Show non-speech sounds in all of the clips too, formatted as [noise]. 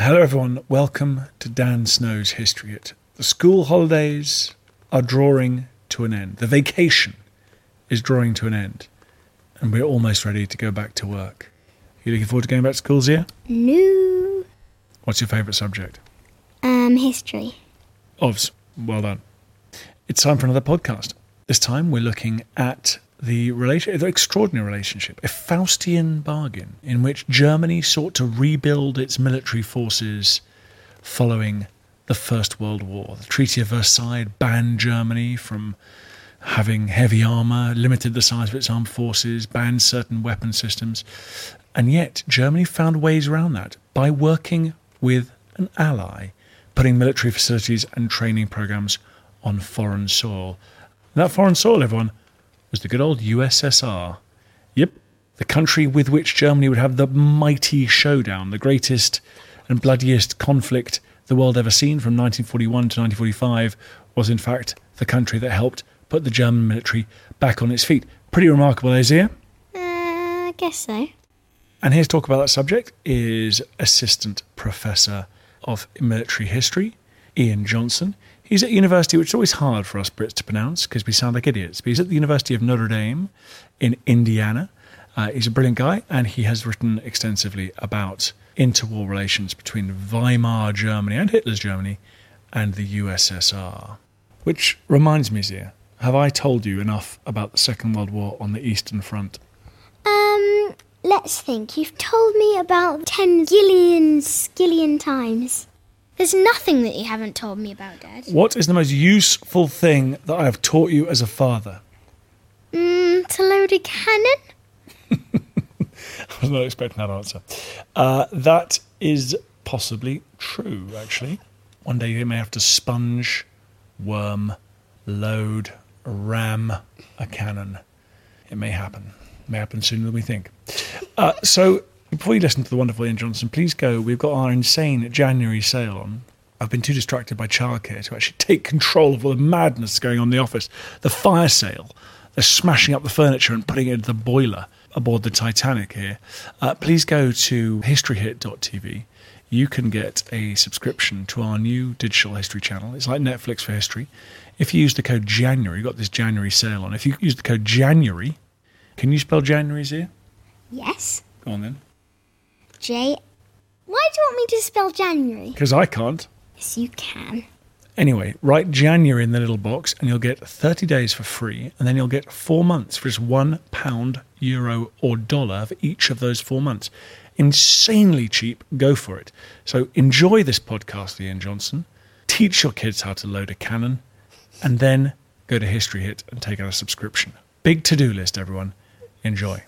Hello, everyone. Welcome to Dan Snow's History Hit. The school holidays are drawing to an end. The vacation is drawing to an end. And we're almost ready to go back to work. You looking forward to going back to school, Zia? No. What's your favourite subject? Um, history. Obs. Well done. It's time for another podcast. This time we're looking at the the extraordinary relationship, a Faustian bargain in which Germany sought to rebuild its military forces following the First World War. The Treaty of Versailles banned Germany from having heavy armour, limited the size of its armed forces, banned certain weapon systems. And yet, Germany found ways around that by working with an ally, putting military facilities and training programs on foreign soil. That foreign soil, everyone, was the good old USSR. Yep, the country with which Germany would have the mighty showdown, the greatest and bloodiest conflict the world ever seen from 1941 to 1945, was in fact the country that helped put the German military back on its feet. Pretty remarkable, Azia. Uh, I guess so. And here to talk about that subject is Assistant Professor of Military History, Ian Johnson. He's at university, which is always hard for us Brits to pronounce because we sound like idiots. But he's at the University of Notre Dame in Indiana. Uh, he's a brilliant guy, and he has written extensively about interwar relations between Weimar Germany and Hitler's Germany and the USSR. Which reminds me, Zia, have I told you enough about the Second World War on the Eastern Front? Um, let's think. You've told me about ten gillion skillion times. There's nothing that you haven't told me about, Dad. What is the most useful thing that I have taught you as a father? Mm, to load a cannon? [laughs] I was not expecting that answer. Uh, that is possibly true, actually. One day you may have to sponge, worm, load, ram a cannon. It may happen. It may happen sooner than we think. Uh, so, before you listen to the wonderful Ian Johnson, please go. We've got our insane January sale on. I've been too distracted by childcare to actually take control of all the madness going on in the office. The fire sale. They're smashing up the furniture and putting it into the boiler aboard the Titanic here. Uh, please go to historyhit.tv. You can get a subscription to our new digital history channel. It's like Netflix for history. If you use the code January, you've got this January sale on. If you use the code January, can you spell January's here? Yes. Go on then. J. Why do you want me to spell January? Because I can't. Yes, you can. Anyway, write January in the little box and you'll get 30 days for free. And then you'll get four months for just one pound, euro, or dollar for each of those four months. Insanely cheap. Go for it. So enjoy this podcast, Ian Johnson. Teach your kids how to load a cannon. And then go to History Hit and take out a subscription. Big to do list, everyone. Enjoy.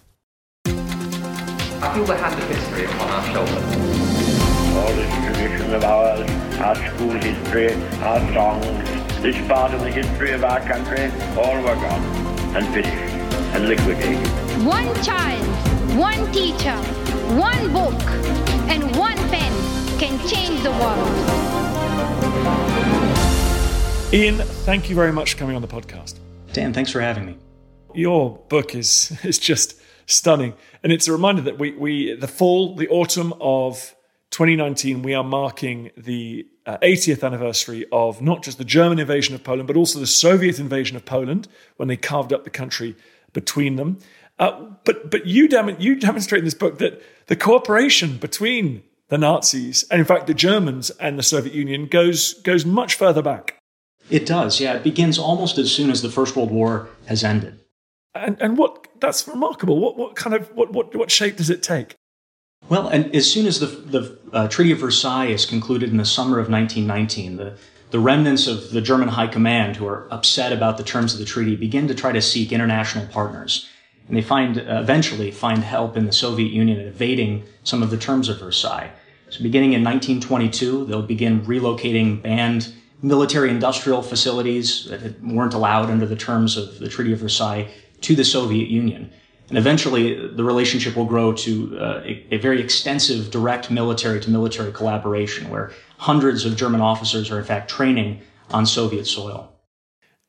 I feel the hand of history upon our shoulders. All this tradition of ours, our school history, our songs, this part of the history of our country, all were gone and finished and liquidated. One child, one teacher, one book, and one pen can change the world. Ian, thank you very much for coming on the podcast. Dan, thanks for having me. Your book is [laughs] is just stunning, and it's a reminder that we we the fall, the autumn of 2019, we are marking the uh, 80th anniversary of not just the German invasion of Poland, but also the Soviet invasion of Poland when they carved up the country between them. Uh, but but you dem- you demonstrate in this book that the cooperation between the Nazis and in fact the Germans and the Soviet Union goes goes much further back. It does, yeah. It begins almost as soon as the First World War has ended. And and what that's remarkable. What what kind of what what what shape does it take? Well, and as soon as the, the uh, Treaty of Versailles is concluded in the summer of 1919, the, the remnants of the German High Command, who are upset about the terms of the treaty, begin to try to seek international partners. And they find, uh, eventually find help in the Soviet Union in evading some of the terms of Versailles. So beginning in 1922, they'll begin relocating banned military industrial facilities that weren't allowed under the terms of the Treaty of Versailles to the Soviet Union. And eventually, the relationship will grow to uh, a, a, very extensive direct military to military collaboration where hundreds of German officers are, in fact, training on Soviet soil.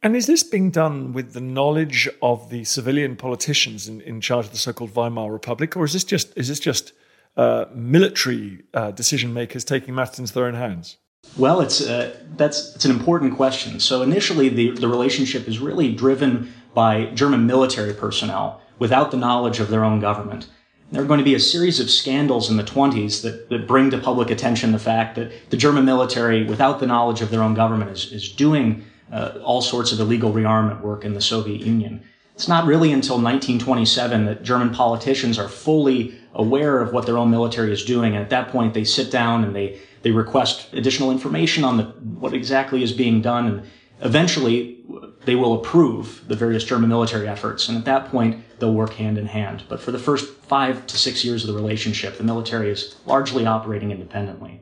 And is this being done with the knowledge of the civilian politicians in, in charge of the so-called Weimar Republic, or is this just is this just uh, military uh, decision makers taking matters into their own hands? Well, it's uh, that's it's an important question. So initially, the the relationship is really driven by German military personnel without the knowledge of their own government. There are going to be a series of scandals in the 20s that, that bring to public attention the fact that the German military, without the knowledge of their own government, is, is doing uh, all sorts of illegal rearmament work in the Soviet Union. It's not really until 1927 that German politicians are fully aware of what their own military is doing. And at that point, they sit down and they, they request additional information on the, what exactly is being done. And eventually, they will approve the various German military efforts. And at that point, they'll work hand in hand. But for the first five to six years of the relationship, the military is largely operating independently.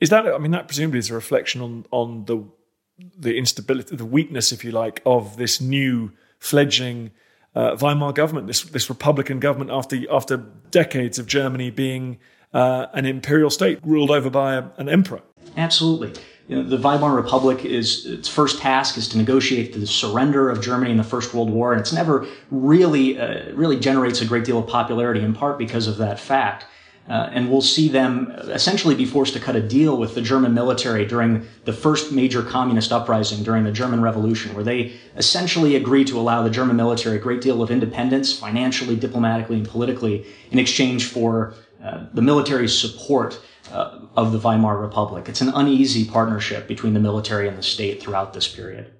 Is that, I mean, that presumably is a reflection on, on the, the instability, the weakness, if you like, of this new fledgling uh, Weimar government, this, this Republican government after, after decades of Germany being uh, an imperial state ruled over by a, an emperor. Absolutely you know, the Weimar Republic is its first task is to negotiate the surrender of Germany in the First World War, and it's never really uh, really generates a great deal of popularity in part because of that fact. Uh, and we'll see them essentially be forced to cut a deal with the German military during the first major communist uprising during the German Revolution, where they essentially agree to allow the German military a great deal of independence, financially, diplomatically, and politically, in exchange for uh, the military's support uh, of the Weimar Republic. It's an uneasy partnership between the military and the state throughout this period.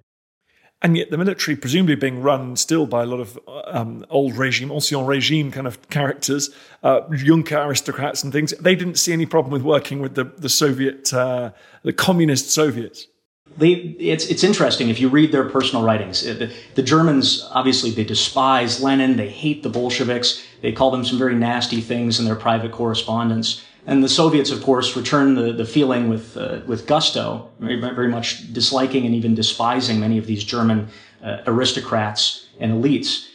And yet, the military, presumably being run still by a lot of um, old regime, ancien regime kind of characters, uh, Junker aristocrats and things, they didn't see any problem with working with the, the Soviet, uh, the communist Soviets. They, it's, it's interesting if you read their personal writings. The, the, Germans, obviously, they despise Lenin, they hate the Bolsheviks, they call them some very nasty things in their private correspondence. And the Soviets, of course, returned the, the feeling with, uh, with gusto, very, very much disliking and even despising many of these German uh, aristocrats and elites.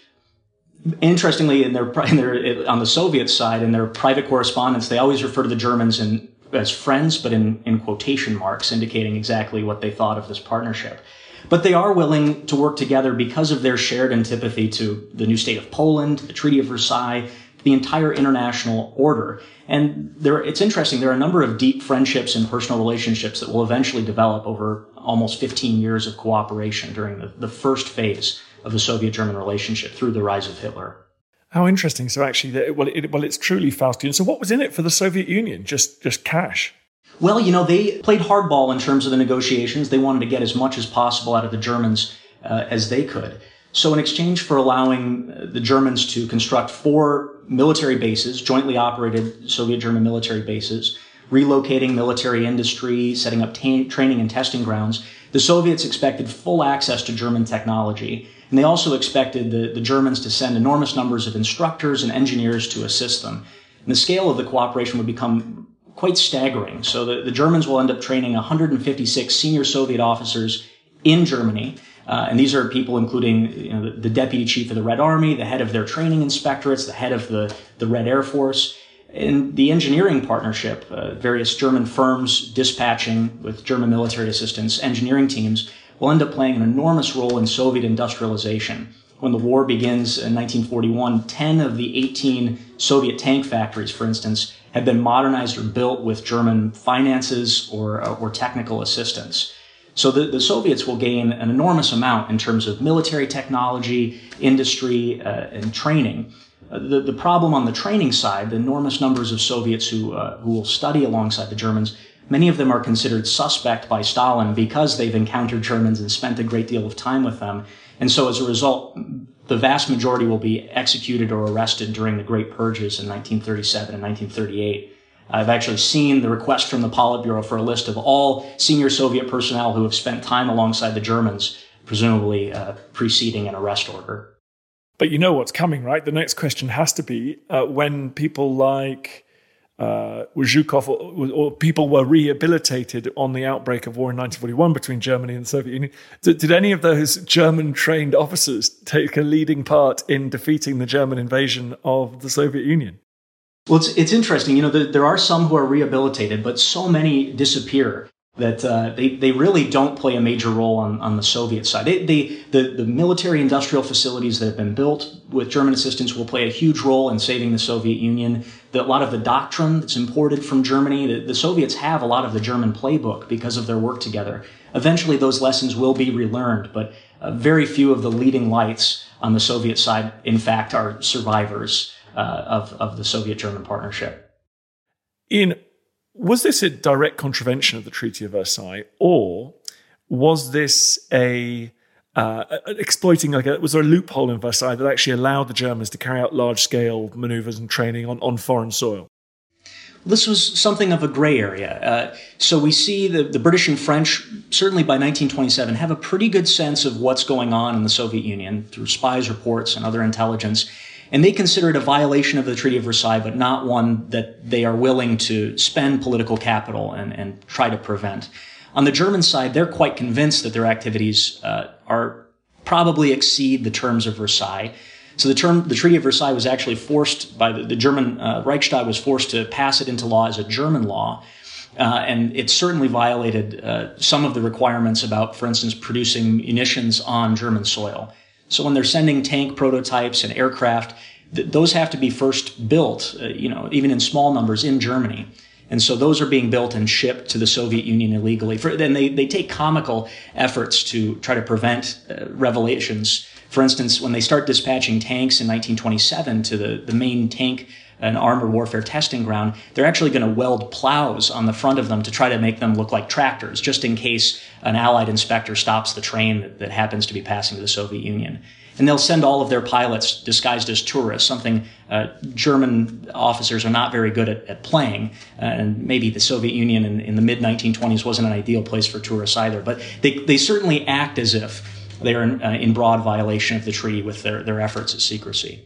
Interestingly, in their, [laughs] in their, on the Soviet side, in their private correspondence, they always refer to the Germans in, as friends, but in, in quotation marks, indicating exactly what they thought of this partnership. But they are willing to work together because of their shared antipathy to the new state of Poland, the Treaty of Versailles, the entire international order. And there, it's interesting. There are a number of deep friendships and personal relationships that will eventually develop over almost 15 years of cooperation during the, the first phase of the Soviet-German relationship through the rise of Hitler. How interesting! So actually, well, it, well, it's truly Faustian. So what was in it for the Soviet Union? Just, just cash. Well, you know, they played hardball in terms of the negotiations. They wanted to get as much as possible out of the Germans uh, as they could. So, in exchange for allowing uh, the Germans to construct four military bases, jointly operated Soviet German military bases, relocating military industry, setting up training and testing grounds, the Soviets expected full access to German technology. And they also expected the, the Germans to send enormous numbers of instructors and engineers to assist them. And the scale of the cooperation would become quite staggering. So the, the Germans will end up training 156 senior Soviet officers in Germany uh, and these are people including you know, the, deputy chief of the Red Army, the head of their training inspectorates, the head of the, the Red Air Force. In the engineering partnership, uh, various German firms dispatching with German military assistance engineering teams will end up playing an enormous role in Soviet industrialization. When the war begins in 1941, 10 of the 18 Soviet tank factories, for instance, have been modernized or built with German finances or, or technical assistance. So the, the Soviets will gain an enormous amount in terms of military technology, industry, uh, and training. Uh, the, the problem on the training side, the enormous numbers of Soviets who, uh, who will study alongside the Germans, many of them are considered suspect by Stalin because they've encountered Germans and spent a great deal of time with them. And so as a result, the the vast majority will be executed or arrested during the Great Purges in 1937 and 1938. I've actually seen the request from the Politburo for a list of all senior Soviet personnel who have spent time alongside the Germans, presumably uh, preceding an arrest order. But you know what's coming, right? The next question has to be uh, when people like uh, Zhukov or, or, people were rehabilitated on the outbreak of war in 1941 between Germany and the Soviet Union. Did, did any of those German trained officers take a leading part in defeating the German invasion of the Soviet Union? Well, it's, it's interesting. You know, the, there are some who are rehabilitated, but so many disappear that uh, they, they really don't play a major role on, on the Soviet side. They, they, the, the military industrial facilities that have been built with German assistance will play a huge role in saving the Soviet Union. The, a lot of the doctrine that's imported from Germany, the, the Soviets have a lot of the German playbook because of their work together. Eventually, those lessons will be relearned, but uh, very few of the leading lights on the Soviet side, in fact, are survivors uh, of, of the Soviet German partnership. In was this a direct contravention of the Treaty of Versailles, or was this a uh, exploiting like a, was there a loophole in Versailles that actually allowed the Germans to carry out large scale maneuvers and training on, on foreign soil? This was something of a gray area. Uh, so we see the, the British and French, certainly by 1927, have a pretty good sense of what's going on in the Soviet Union through spies reports and other intelligence. And they consider it a violation of the Treaty of Versailles, but not one that they are willing to spend political capital and, and try to prevent. On the German side, they're quite convinced that their activities uh, are probably exceed the terms of Versailles. So the term, the Treaty of Versailles was actually forced by the, the German uh, Reichstag was forced to pass it into law as a German law. Uh, and it certainly violated uh, some of the requirements about, for instance, producing munitions on German soil. So when they're sending tank prototypes and aircraft, th- those have to be first built, uh, you know, even in small numbers in Germany. And so those are being built and shipped to the Soviet Union illegally. For, then they, they take comical efforts to try to prevent uh, revelations. For instance, when they start dispatching tanks in 1927 to the, the main tank an armored warfare testing ground, they're actually going to weld plows on the front of them to try to make them look like tractors, just in case an Allied inspector stops the train that, that happens to be passing to the Soviet Union. And they'll send all of their pilots disguised as tourists, something uh, German officers are not very good at, at playing. Uh, and maybe the Soviet Union in, in the mid 1920s wasn't an ideal place for tourists either. But they, they certainly act as if they're in, uh, in broad violation of the treaty with their, their efforts at secrecy.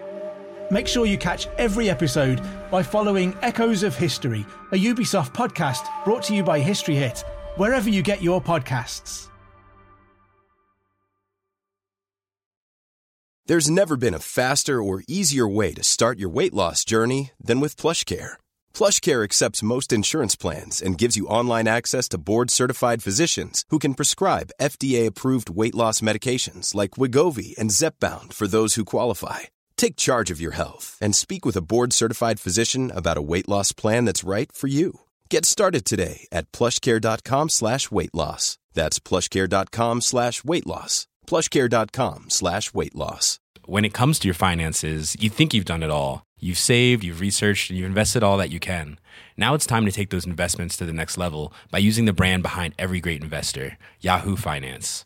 Make sure you catch every episode by following Echoes of History, a Ubisoft podcast brought to you by History Hit, wherever you get your podcasts. There's never been a faster or easier way to start your weight loss journey than with PlushCare. PlushCare accepts most insurance plans and gives you online access to board-certified physicians who can prescribe FDA-approved weight loss medications like Wegovy and Zepbound for those who qualify Take charge of your health and speak with a board certified physician about a weight loss plan that's right for you. Get started today at plushcare.com slash weight loss. That's plushcare.com slash weight loss. Plushcare.com slash weight loss. When it comes to your finances, you think you've done it all. You've saved, you've researched, and you've invested all that you can. Now it's time to take those investments to the next level by using the brand behind every great investor, Yahoo Finance.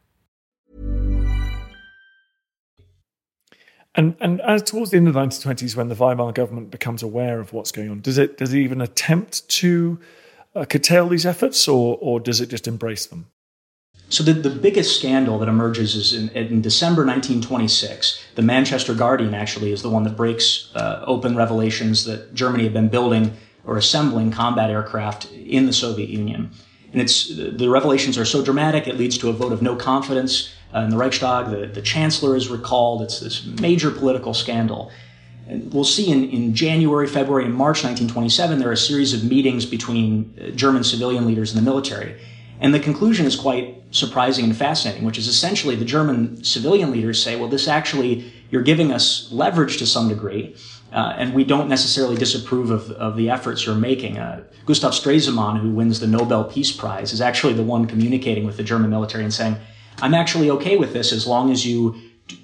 And and as towards the end of the 1920s, when the Weimar government becomes aware of what's going on, does it does it even attempt to uh, curtail these efforts, or or does it just embrace them? So the, the biggest scandal that emerges is in, in, December 1926. The Manchester Guardian actually is the one that breaks uh, open revelations that Germany had been building or assembling combat aircraft in the Soviet Union. And it's the revelations are so dramatic it leads to a vote of no confidence in the Reichstag. The, the chancellor is recalled. It's this major political scandal. And we'll see in, in January, February, and March 1927 there are a series of meetings between uh, German civilian leaders and the military. And the conclusion is quite surprising and fascinating, which is essentially the German civilian leaders say, well, this actually, you're giving us leverage to some degree, uh, and we don't necessarily disapprove of, of the efforts you're making. Uh, Gustav Stresemann, who wins the Nobel Peace Prize, is actually the one communicating with the German military and saying, I'm actually okay with this as long as you,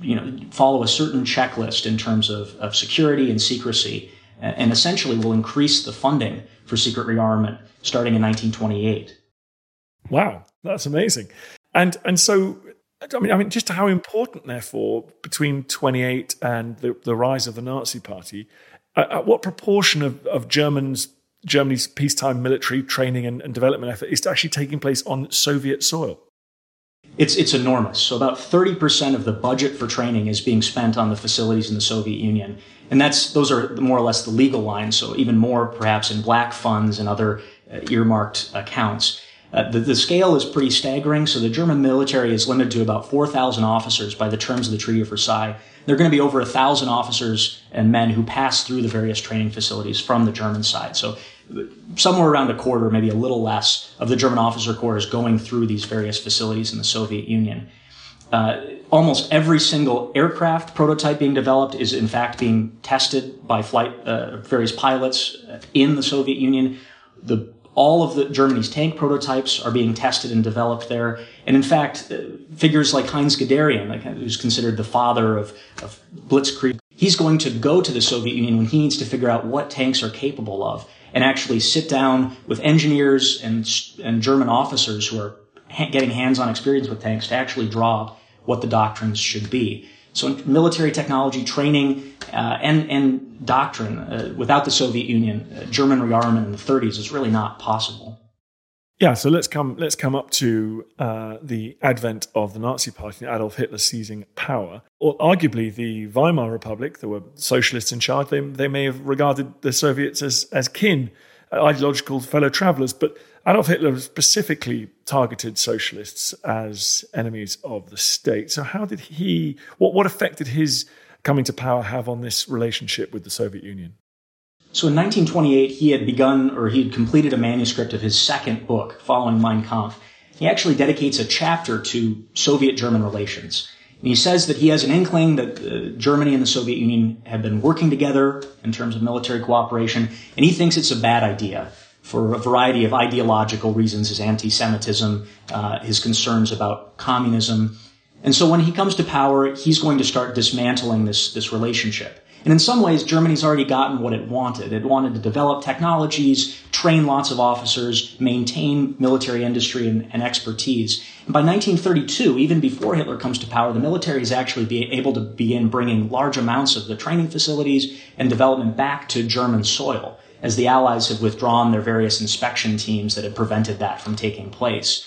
you know, follow a certain checklist in terms of, of security and secrecy, and essentially will increase the funding for secret rearmament starting in 1928. Wow, that's amazing. And and so I mean, I mean, just how important, therefore, between 28 and the, the rise of the Nazi Party, uh, at what proportion of, of Germans, Germany's peacetime military training and, and development effort is actually taking place on Soviet soil? It's, it's enormous. So, about 30% of the budget for training is being spent on the facilities in the Soviet Union. And that's, those are more or less the legal lines, so even more perhaps in black funds and other uh, earmarked accounts. Uh, the, the, scale is pretty staggering. So the German military is limited to about 4,000 officers by the terms of the Treaty of Versailles. There are going to be over 1,000 officers and men who pass through the various training facilities from the German side. So somewhere around a quarter, maybe a little less, of the German officer corps is going through these various facilities in the Soviet Union. Uh, almost every single aircraft prototype being developed is in fact being tested by flight uh, various pilots in the Soviet Union. The all of the Germany's tank prototypes are being tested and developed there. And in fact, uh, figures like Heinz Guderian, like, who's considered the father of, of Blitzkrieg, he's going to go to the Soviet Union when he needs to figure out what tanks are capable of and actually sit down with engineers and, and German officers who are ha- getting hands-on experience with tanks to actually draw what the doctrines should be. So military technology, training, uh, and, and doctrine, uh, without the Soviet Union, uh, German rearmament in the 30s is really not possible. Yeah, so let's come let's come up to uh, the advent of the Nazi Party, Adolf Hitler seizing power. Or arguably, the Weimar Republic, there were socialists in charge. They they may have regarded the Soviets as as kin, uh, ideological fellow travelers, but Adolf Hitler specifically targeted socialists as enemies of the state. So, how did he? What what effect did his coming to power have on this relationship with the Soviet Union? So, in 1928, he had begun or he had completed a manuscript of his second book, following Mein Kampf. He actually dedicates a chapter to Soviet-German relations. And he says that he has an inkling that uh, Germany and the Soviet Union have been working together in terms of military cooperation, and he thinks it's a bad idea for a variety of ideological reasons, his anti-Semitism, uh, his concerns about communism. And so when he comes to power, he's going to start dismantling this, this relationship. And in some ways, Germany's already gotten what it wanted. It wanted to develop technologies, train lots of officers, maintain military industry and, and expertise. And by 1932, even before Hitler comes to power, the military is actually be able to begin bringing large amounts of the training facilities and development back to German soil as the Allies have withdrawn their various inspection teams that had prevented that from taking place.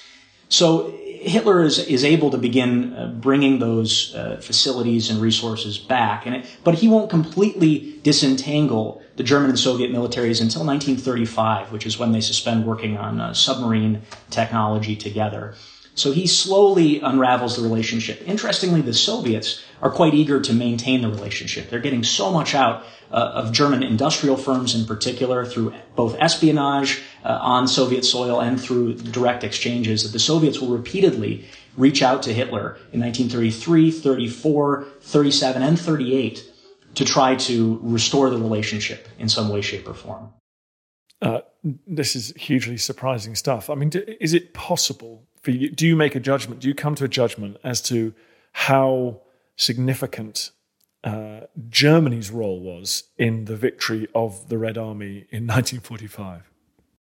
So Hitler is, is able to begin uh, bringing those uh, facilities and resources back, and it, but he won't completely disentangle the German and Soviet militaries until 1935, which is when they suspend working on uh, submarine technology together. So he slowly unravels the relationship. Interestingly, the Soviets are quite eager to maintain the relationship. They're getting so much out uh, of German industrial firms in particular through both espionage uh, on Soviet soil and through direct exchanges that the Soviets will repeatedly reach out to Hitler in 1933, 34, 37, and 38 to try to restore the relationship in some way, shape, or form. Uh, this is hugely surprising stuff. I mean, is it possible for you? Do you make a judgment? Do you come to a judgment as to how significant uh, Germany's role was in the victory of the Red Army in [laughs] 1945?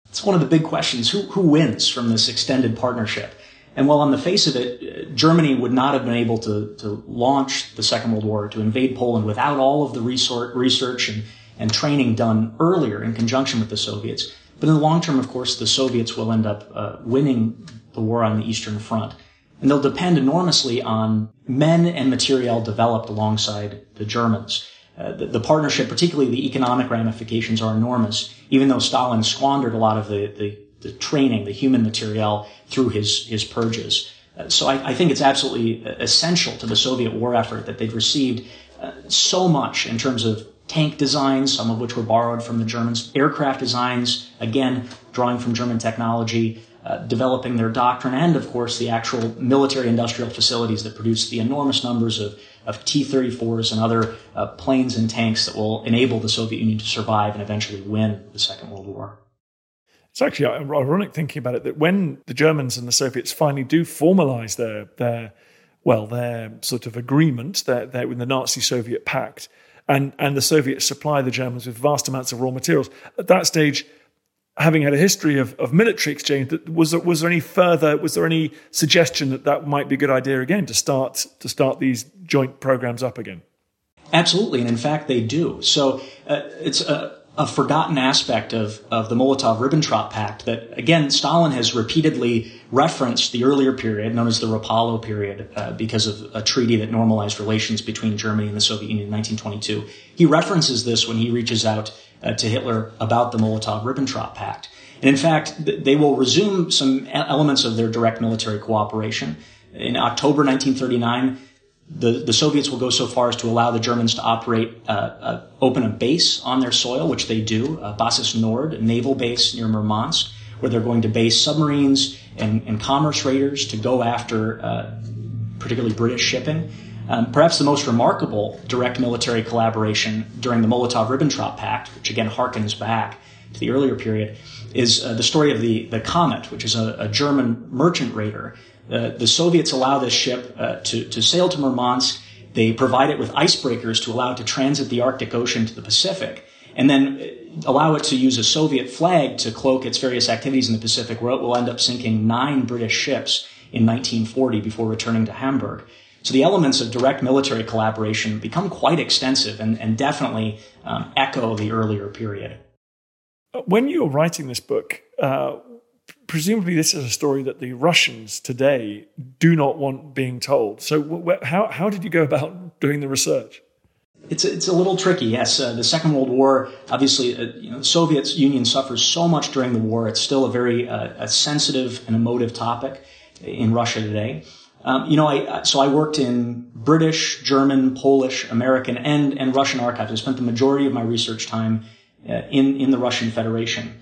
It's one of the big questions. Who, who wins from this extended partnership? And while on the face of it, Germany would not have been able to, to launch the Second World War, to invade Poland without all of the research and, and training done earlier in conjunction with the Soviets. But in the long term, of course, the Soviets will end up uh, winning the war on the Eastern Front. And they'll depend enormously on men and materiel developed alongside the Germans. Uh, the, the, partnership, particularly the economic ramifications, are enormous. Even though Stalin squandered a lot of the, the, the training, the human materiel through his his purges. Uh, so I, I, think it's absolutely essential to the Soviet war effort that they've received uh, so much in terms of tank designs, some of which were borrowed from the Germans, aircraft designs, again drawing from German technology. Uh, developing their doctrine and, of course, the actual military industrial facilities that produce the enormous numbers of of T-34s and other uh, planes and tanks that will enable the Soviet Union to survive and eventually win the Second World War. It's actually ironic thinking about it that when the Germans and the Soviets finally do formalize their their well their sort of agreement, their, their with the Nazi-Soviet pact, and and the Soviets supply the Germans with vast amounts of raw materials. At that stage, having had a history of, of military exchange, was there, was there any further? Was there any suggestion that that might be a good idea again to start to start these joint programs up again? Absolutely, and in fact, they do. So uh, it's a, a, forgotten aspect of, of the Molotov-Ribbentrop Pact that, again, Stalin has repeatedly referenced the earlier period, known as the Rapallo period, uh, because of a treaty that normalized relations between Germany and the Soviet Union in 1922. He references this when he reaches out uh, to Hitler about the Molotov-Ribbentrop Pact. And in fact, they will resume some elements of their direct military cooperation. In October 1939, the, the Soviets will go so far as to allow the Germans to operate, uh, uh, open a base on their soil, which they do, uh, Basis Nord, a naval base near Murmansk, where they're going to base submarines and, and commerce raiders to go after uh, particularly British shipping. Um, perhaps the most remarkable direct military collaboration during the Molotov-Ribbentrop Pact, which again harkens back to the earlier period, is uh, the story of the, the Komet, which is a, a German merchant raider. Uh, the Soviets allow this ship uh, to, to sail to Murmansk. They provide it with icebreakers to allow it to transit the Arctic Ocean to the Pacific, and then uh, allow it to use a Soviet flag to cloak its various activities in the Pacific, where it will end up sinking nine British ships in 1940 before returning to Hamburg. So the elements of direct military collaboration become quite extensive and, and definitely um, echo the earlier period. When you were writing this book, uh, presumably this is a story that the Russians today do not want being told. So wh- how, how did you go about doing the research? It's a, it's a little tricky, yes. Uh, the Second World War, obviously, uh, you know, the Soviet Union suffers so much during the war. It's still a very uh, a sensitive and emotive topic in Russia today. Um, you know, I, so I worked in British, German, Polish, American, and, and Russian archives. I spent the majority of my research time uh, in, in the Russian Federation.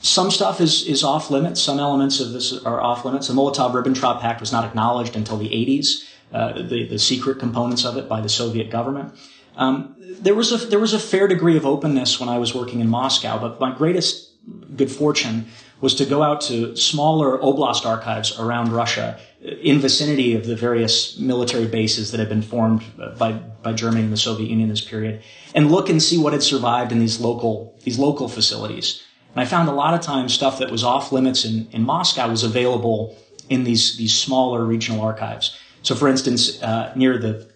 Some stuff is, is off limits. Some elements of this are off limits. The Molotov-Ribbentrop Pact was not acknowledged until the 80s, uh, the, the secret components of it by the Soviet government. Um, there was a there was a fair degree of openness when I was working in Moscow, but my greatest good fortune was to go out to smaller oblast archives around Russia in vicinity of the various military bases that had been formed by, by Germany and the Soviet Union this period and look and see what had survived in these local, these local facilities. And I found a lot of times stuff that was off limits in, in Moscow was available in these, these smaller regional archives. So for instance, uh, near the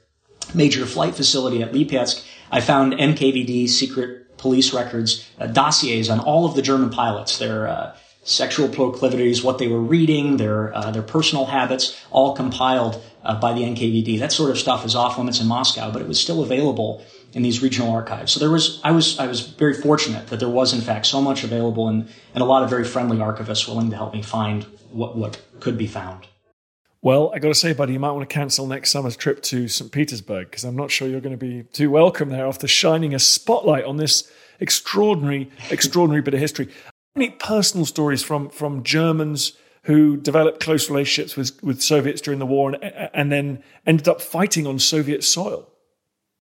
major flight facility at Lipetsk, I found NKVD secret police records, uh, dossiers on all of the German pilots, their, uh, sexual proclivities, what they were reading, their uh, their personal habits, all compiled uh, by the NKVD. That sort of stuff is off limits in Moscow, but it was still available in these regional archives. So there was I was I was very fortunate that there was in fact so much available and, and a lot of very friendly archivists willing to help me find what what could be found. Well, I got to say, buddy, you might want to cancel next summer's trip to St. Petersburg because I'm not sure you're going to be too welcome there after shining a spotlight on this extraordinary, extraordinary bit of history any personal stories from from Germans who developed close relationships with, with Soviets during the war and, and then ended up fighting on Soviet soil?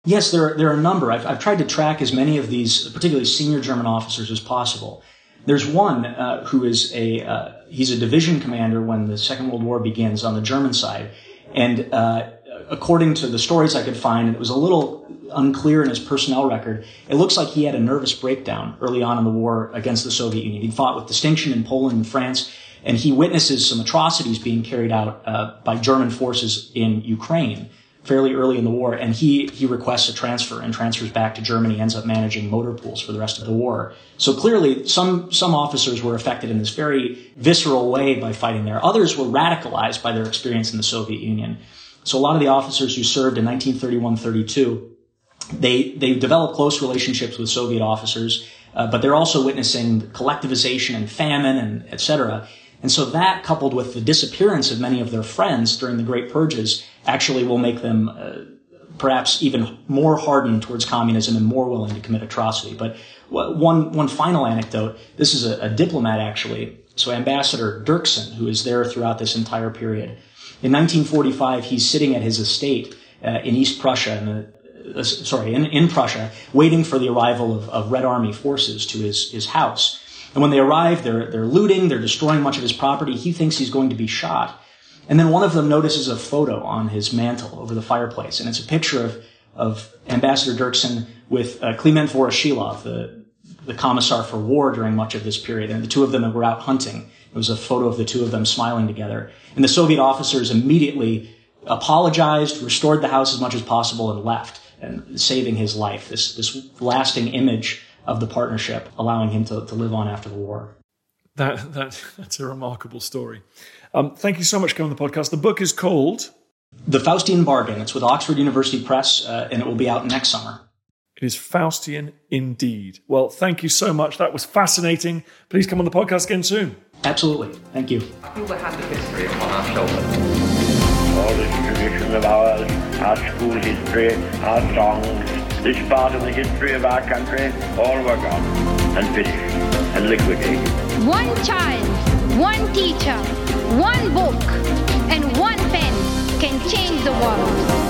Yes, there are, there are a number. I've, I've tried to track as many of these, particularly senior German officers, as possible. There's one uh, who is a uh, he's a division commander when the Second World War begins on the German side, and uh, according to the stories I could find, it was a little unclear in his personnel record. It looks like he had a nervous breakdown early on in the war against the Soviet Union. He fought with distinction in Poland and France, and he witnesses some atrocities being carried out uh, by German forces in Ukraine fairly early in the war, and he he requests a transfer and transfers back to Germany. Ends up managing motor pools for the rest of the war. So clearly, some some officers were affected in this very visceral way by fighting there. Others were radicalized by their experience in the Soviet Union. So a lot of the officers who served in 1931-32, they they developed close relationships with Soviet officers, uh, but they're also witnessing collectivization and famine and etc. And so that, coupled with the disappearance of many of their friends during the Great Purges, actually will make them uh, perhaps even more hardened towards communism and more willing to commit atrocity. But one one final anecdote. This is a, a diplomat actually. So Ambassador Dirksen, who is there throughout this entire period. In 1945, he's sitting at his estate uh, in East Prussia, in uh, sorry, in, in Prussia, waiting for the arrival of, of Red Army forces to his, his house. And when they arrive, they're, they're looting, they're destroying much of his property. He thinks he's going to be shot. And then one of them notices a photo on his mantle over the fireplace, and it's a picture of, of Ambassador Dirksen with uh, Voroshilov, the, the commissar for war during much of this period. And the two of them were out hunting. It was a photo of the two of them smiling together. And the Soviet officers immediately apologized, restored the house as much as possible, and left, and saving his life. This, this lasting image of the partnership, allowing him to, to live on after the war. That, that, [laughs] that's a remarkable story. Um, thank you so much for coming on the podcast. The book is called The Faustian Bargain. It's with Oxford University Press, uh, and it will be out next summer. It is Faustian indeed. Well, thank you so much. That was fascinating. Please come on the podcast again soon. Absolutely. Thank you. I feel the history upon our shoulders. All this tradition of ours, our school history, our songs, this part of the history of our country, all were gone and finished and liquidated. One child, one teacher, one book, and one pen can change the world.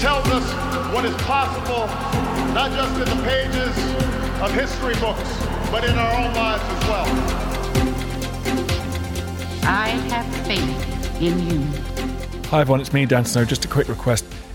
Tells us what is possible, not just in the pages of history books, but in our own lives as well. I have faith in you. Hi everyone, it's me, Dan Snow. Just a quick request.